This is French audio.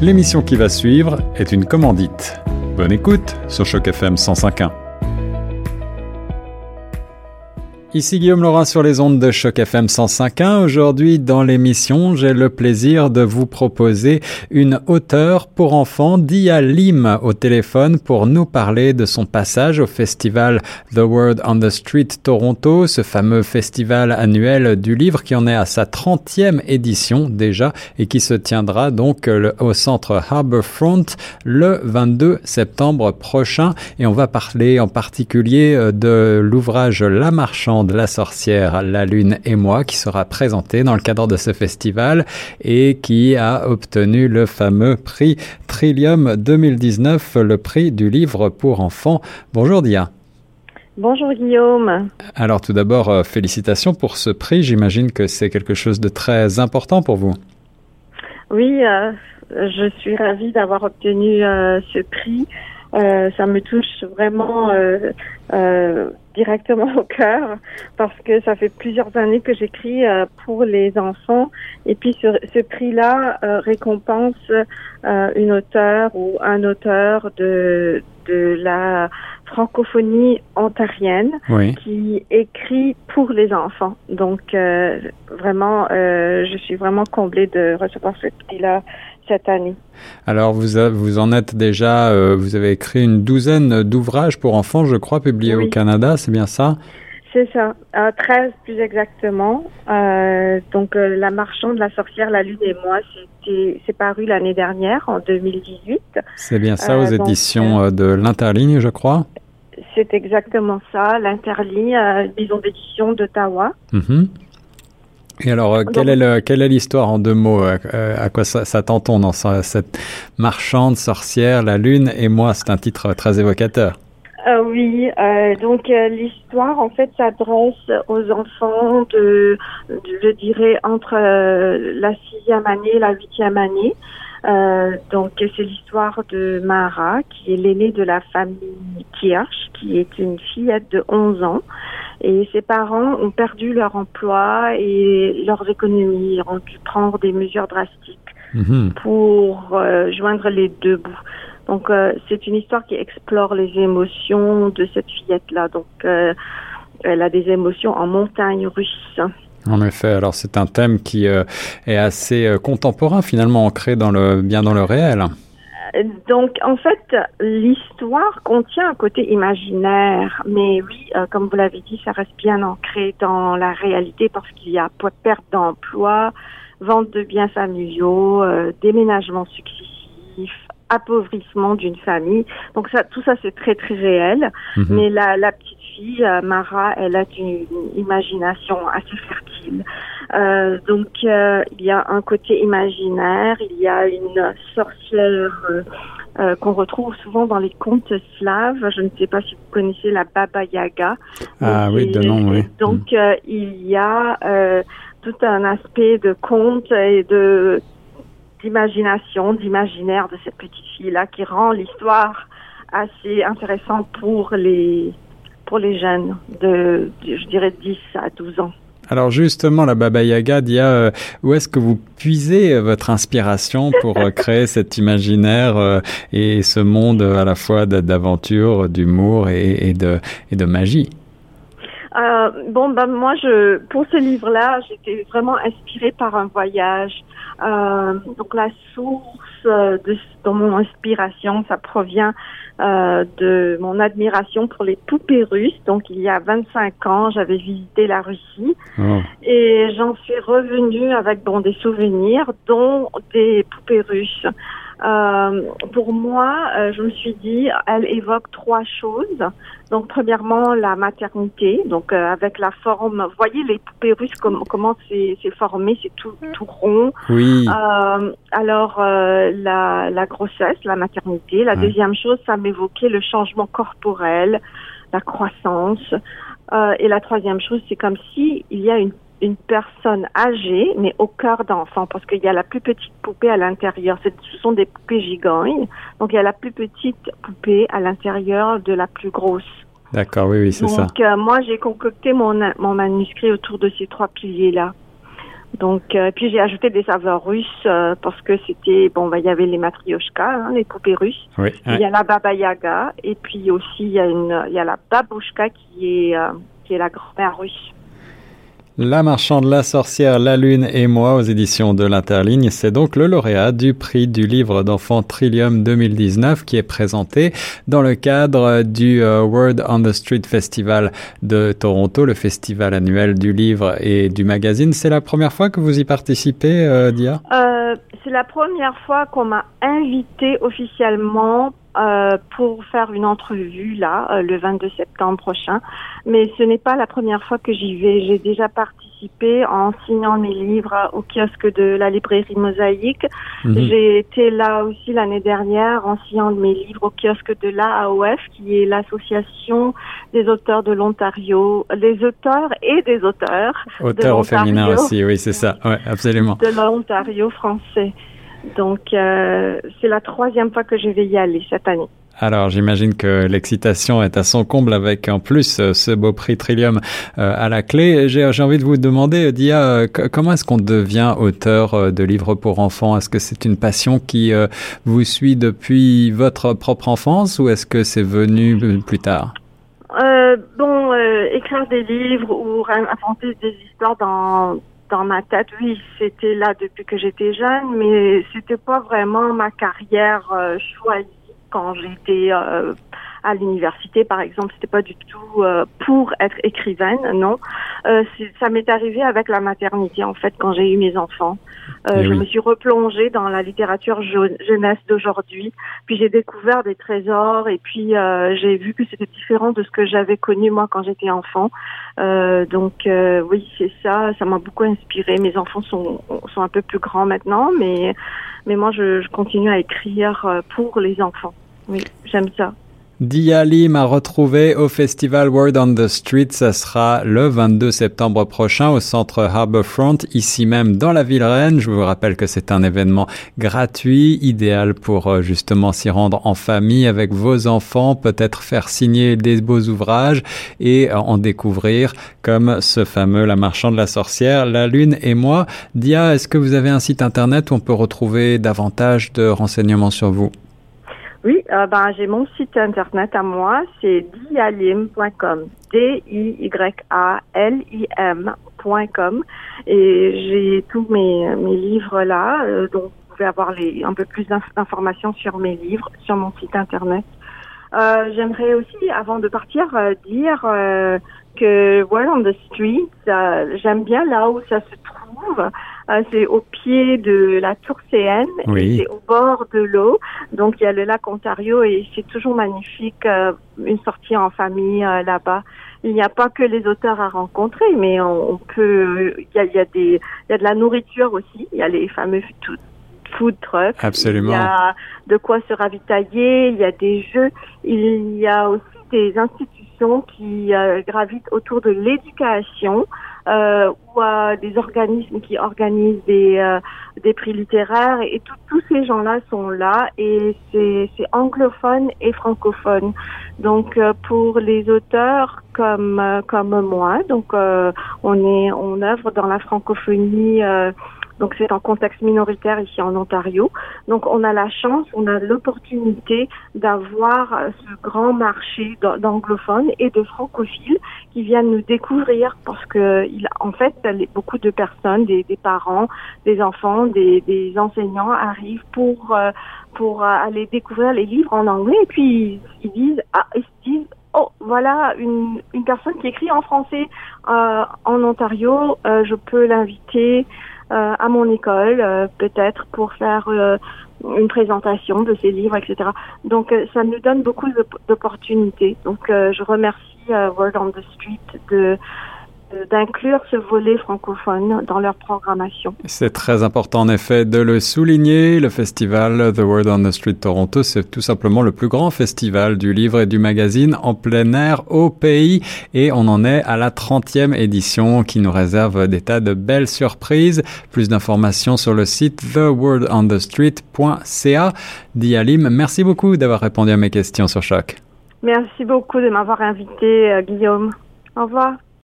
L'émission qui va suivre est une commandite. Bonne écoute sur Choc FM 105.1. Ici Guillaume Laurent sur les ondes de Choc FM 105.1. Aujourd'hui, dans l'émission, j'ai le plaisir de vous proposer une auteure pour enfants, Dia Lim, au téléphone pour nous parler de son passage au festival The Word on the Street Toronto, ce fameux festival annuel du livre qui en est à sa 30e édition déjà et qui se tiendra donc au centre Harbourfront le 22 septembre prochain. Et on va parler en particulier euh, de l'ouvrage La Marchande de La sorcière, La Lune et moi, qui sera présenté dans le cadre de ce festival et qui a obtenu le fameux prix Trillium 2019, le prix du livre pour enfants. Bonjour Dia. Bonjour Guillaume. Alors tout d'abord, euh, félicitations pour ce prix. J'imagine que c'est quelque chose de très important pour vous. Oui, euh, je suis ravie d'avoir obtenu euh, ce prix. Ça me touche vraiment directement au cœur parce que ça fait plusieurs années que j'écris euh, pour les enfants et puis ce, ce prix-là euh, récompense euh, une auteure ou un auteur de de la francophonie ontarienne qui écrit pour les enfants. Donc vraiment, je suis vraiment comblée de recevoir ce prix-là cette année. Alors, vous, vous en êtes déjà, euh, vous avez écrit une douzaine d'ouvrages pour enfants, je crois, publiés au Canada, c'est bien ça? C'est ça, euh, 13 plus exactement. Euh, donc, euh, La marchande, la sorcière, la lune et moi, c'est paru l'année dernière, en 2018. C'est bien ça, aux éditions de l'Interligne, je crois? C'est exactement ça, l'Interligne, maison d'édition d'Ottawa. Mm et alors, euh, quelle, est quelle est l'histoire en deux mots euh, euh, À quoi ça, s'attend-on dans cette marchande sorcière, la lune et moi? C'est un titre très évocateur. oui, donc l'histoire en fait s'adresse aux enfants de, je dirais, entre la sixième année et la huitième année. Donc c'est l'histoire de Mara, qui est l'aînée de la famille Kirsch, qui est une fillette de 11 ans et ses parents ont perdu leur emploi et leurs économies, ont dû prendre des mesures drastiques mhm. pour euh, joindre les deux bouts. Donc euh, c'est une histoire qui explore les émotions de cette fillette-là. Donc euh, elle a des émotions en montagne russe. En effet, alors c'est un thème qui est assez contemporain finalement ancré dans le bien dans le réel. Donc, en fait, l'histoire contient un côté imaginaire, mais oui, euh, comme vous l'avez dit, ça reste bien ancré dans la réalité parce qu'il y a perte d'emploi, vente de biens familiaux, euh, déménagement successif, appauvrissement d'une famille. Donc ça, tout ça, c'est très très réel. Mhm. Mais la, la petite fille, euh, Mara, elle a une imagination assez fertile. Euh, donc euh, il y a un côté imaginaire, il y a une sorcière euh, qu'on retrouve souvent dans les contes slaves. Je ne sais pas si vous connaissez la Baba Yaga. Ah oui, de nom, oui. Donc mm. il y a tout un aspect de conte et de d'imagination, d'imaginaire de cette petite fille là qui rend l'histoire assez intéressante pour les pour les jeunes de, je dirais 10 à 12 ans. Alors justement, la Baba Yaga, Dia, euh, où est-ce que vous puisez euh, votre inspiration pour euh, créer cet imaginaire et ce monde à la fois d'aventure, d'humour et, de, et de magie? Bon, ben moi, je pour ce livre-là, j'étais vraiment inspirée par un voyage. Donc la source de, de mon inspiration, ça provient euh, de mon admiration pour les poupées russes. Donc, il y a 25 ans, j'avais visité la Russie oh. et j'en suis revenue avec bon des souvenirs, dont des poupées russes. Euh, pour moi, euh, je me suis dit, elle évoque trois choses. Donc, premièrement, la maternité, donc euh, avec la forme. Vous voyez les poupées russes, comment c'est formé, c'est tout, tout rond. Oui. alors, la, la grossesse, la maternité. La deuxième chose, ça m'évoquait le changement corporel, la croissance. et la troisième chose, c'est comme si il y a une une personne âgée, mais au cœur d'enfant, parce qu'il y a la plus petite poupée à l'intérieur. Ce sont des poupées gigantines. Donc, il y a la plus petite poupée à l'intérieur de la plus grosse. D'accord, oui, oui, c'est ça. Donc, euh, moi, j'ai concocté mon, mon manuscrit autour de ces trois piliers-là. Donc, euh, puis j'ai ajouté des saveurs russes euh, parce que c'était bon, bah, il y avait les matrioshka, hein, les poupées russes. Oui. Il y a la baba yaga et puis aussi il y a une, il y a la babushka qui est euh, qui est la grand-mère russe. La marchande, la sorcière, la lune et moi aux éditions de l'Interligne, c'est donc le lauréat du prix du livre d'enfant Trillium 2019 qui est présenté dans le cadre du euh, Word on the Street Festival de Toronto, le festival annuel du livre et du magazine. C'est la première fois que vous y participez, euh, Dia? Euh, C'est la première fois qu'on m'a invité officiellement euh, pour faire une entrevue là, euh, le 22 septembre prochain. Mais ce n'est pas la première fois que j'y vais. J'ai déjà participé en signant mes livres au kiosque de la librairie Mosaïque. Mhm. J'ai été là aussi l'année dernière en signant mes livres au kiosque de l'AAOF, qui est l'association des auteurs de l'Ontario, des auteurs et des auteurs. Auteur de au féminin aussi, oui, c'est ça. Ouais, absolument. De l'Ontario français. Donc, euh, c'est la troisième fois que je vais y aller cette année. Alors, j'imagine que l'excitation est à son comble avec en plus euh, ce beau prix Trillium euh, à la clé. J'ai envie de vous demander, Dia, euh, c- comment est-ce qu'on devient auteur de livres pour enfants? Est-ce que c'est une passion qui vous suit depuis votre propre enfance ou est-ce que c'est venu euh, plus tard? Euh, bon, euh, écrire des livres ou inventer des histoires dans dans ma tête, oui, c'était là depuis que j'étais jeune, mais c'était pas vraiment ma carrière euh, choisie quand j'étais euh, à l'université, par exemple. C'était pas du tout euh, pour être écrivaine, non. Euh, ça m'est arrivé avec la maternité, en fait, quand j'ai eu mes enfants. Euh, Eh je oui. me suis replongée dans la littérature je- jeunesse d'aujourd'hui. Puis j'ai découvert des trésors et puis euh, j'ai vu que c'était différent de ce que j'avais connu moi quand j'étais enfant. Euh, donc euh, oui, c'est ça, ça m'a beaucoup inspiré. Mes enfants sont sont un peu plus grands maintenant, mais mais moi je, je continue à écrire pour les enfants. Oui, j'aime ça. Dia Lim a retrouvé au festival Word on the Street. Ça sera le 22 septembre prochain au centre Harbourfront, ici même dans la ville reine. Je vous rappelle que c'est un événement gratuit, idéal pour euh, justement s'y rendre en famille avec vos enfants, peut-être faire signer des beaux ouvrages et euh, en découvrir comme ce fameux La marchande, la sorcière, La lune et moi. Dia, est-ce que vous avez un site internet où on peut retrouver davantage de renseignements sur vous? Oui, euh, ben j'ai mon site internet à moi, c'est dialim.com, D-I-Y-A-L-I-M.com, et j'ai tous mes, mes livres là, euh, donc vous pouvez avoir les, un peu plus d'inf- d'informations sur mes livres sur mon site internet. Euh, J'aimerais aussi, avant de partir, euh, dire euh, que Word on the Street, euh, j'aime bien là où ça se trouve. Euh, c'est au pied de la Tour CN, Oui. c'est au bord de l'eau. Donc il y a le lac Ontario et c'est toujours magnifique, euh, une sortie en famille euh, là-bas. Il n'y a pas que les auteurs à rencontrer, mais on, on peut. Il y a, il y a des, il y a de la nourriture aussi. Il y a les fameux food- food trucks. Absolument. Il y a de quoi se ravitailler. Il y a des jeux. Il y a aussi des institutions qui euh, gravitent autour de l'éducation. Euh, ou à des organismes qui organisent des, euh, des prix littéraires et tout- tous ces gens-là sont là et c'est anglophone et francophone. Donc euh, pour les auteurs comme euh, comme moi, donc euh, on est on œuvre dans la francophonie. Donc c'est en contexte minoritaire ici en Ontario. Donc on a la chance, on a l'opportunité d'avoir euh, ce grand marché d'an- d'anglophones et de francophiles qui viennent nous découvrir parce que en fait beaucoup de personnes, des, parents, des enfants, des, enseignants arrivent pour euh, pour euh, aller découvrir les livres en anglais et puis ils disent ah ils se disent oh voilà une une personne qui écrit en français en Ontario, je peux l'inviter à mon école euh, peut-être pour faire euh, une présentation de ses livres, etc. Donc euh, ça nous donne beaucoup d'op- d'opportunités. Donc euh, je remercie euh, Word on the Street de- d'inclure ce volet francophone dans leur programmation. C'est très important en effet de le souligner. Le festival The Word on the Street Toronto, c'est tout simplement le plus grand festival du livre et du magazine en plein air au pays et on en est à la 30e édition qui nous réserve des tas de belles surprises. Plus d'informations sur le site thewordonthestreet.ca. Dialim, merci beaucoup d'avoir répondu à mes questions sur Choc. Merci beaucoup de m'avoir invité, euh, Guillaume. Au revoir.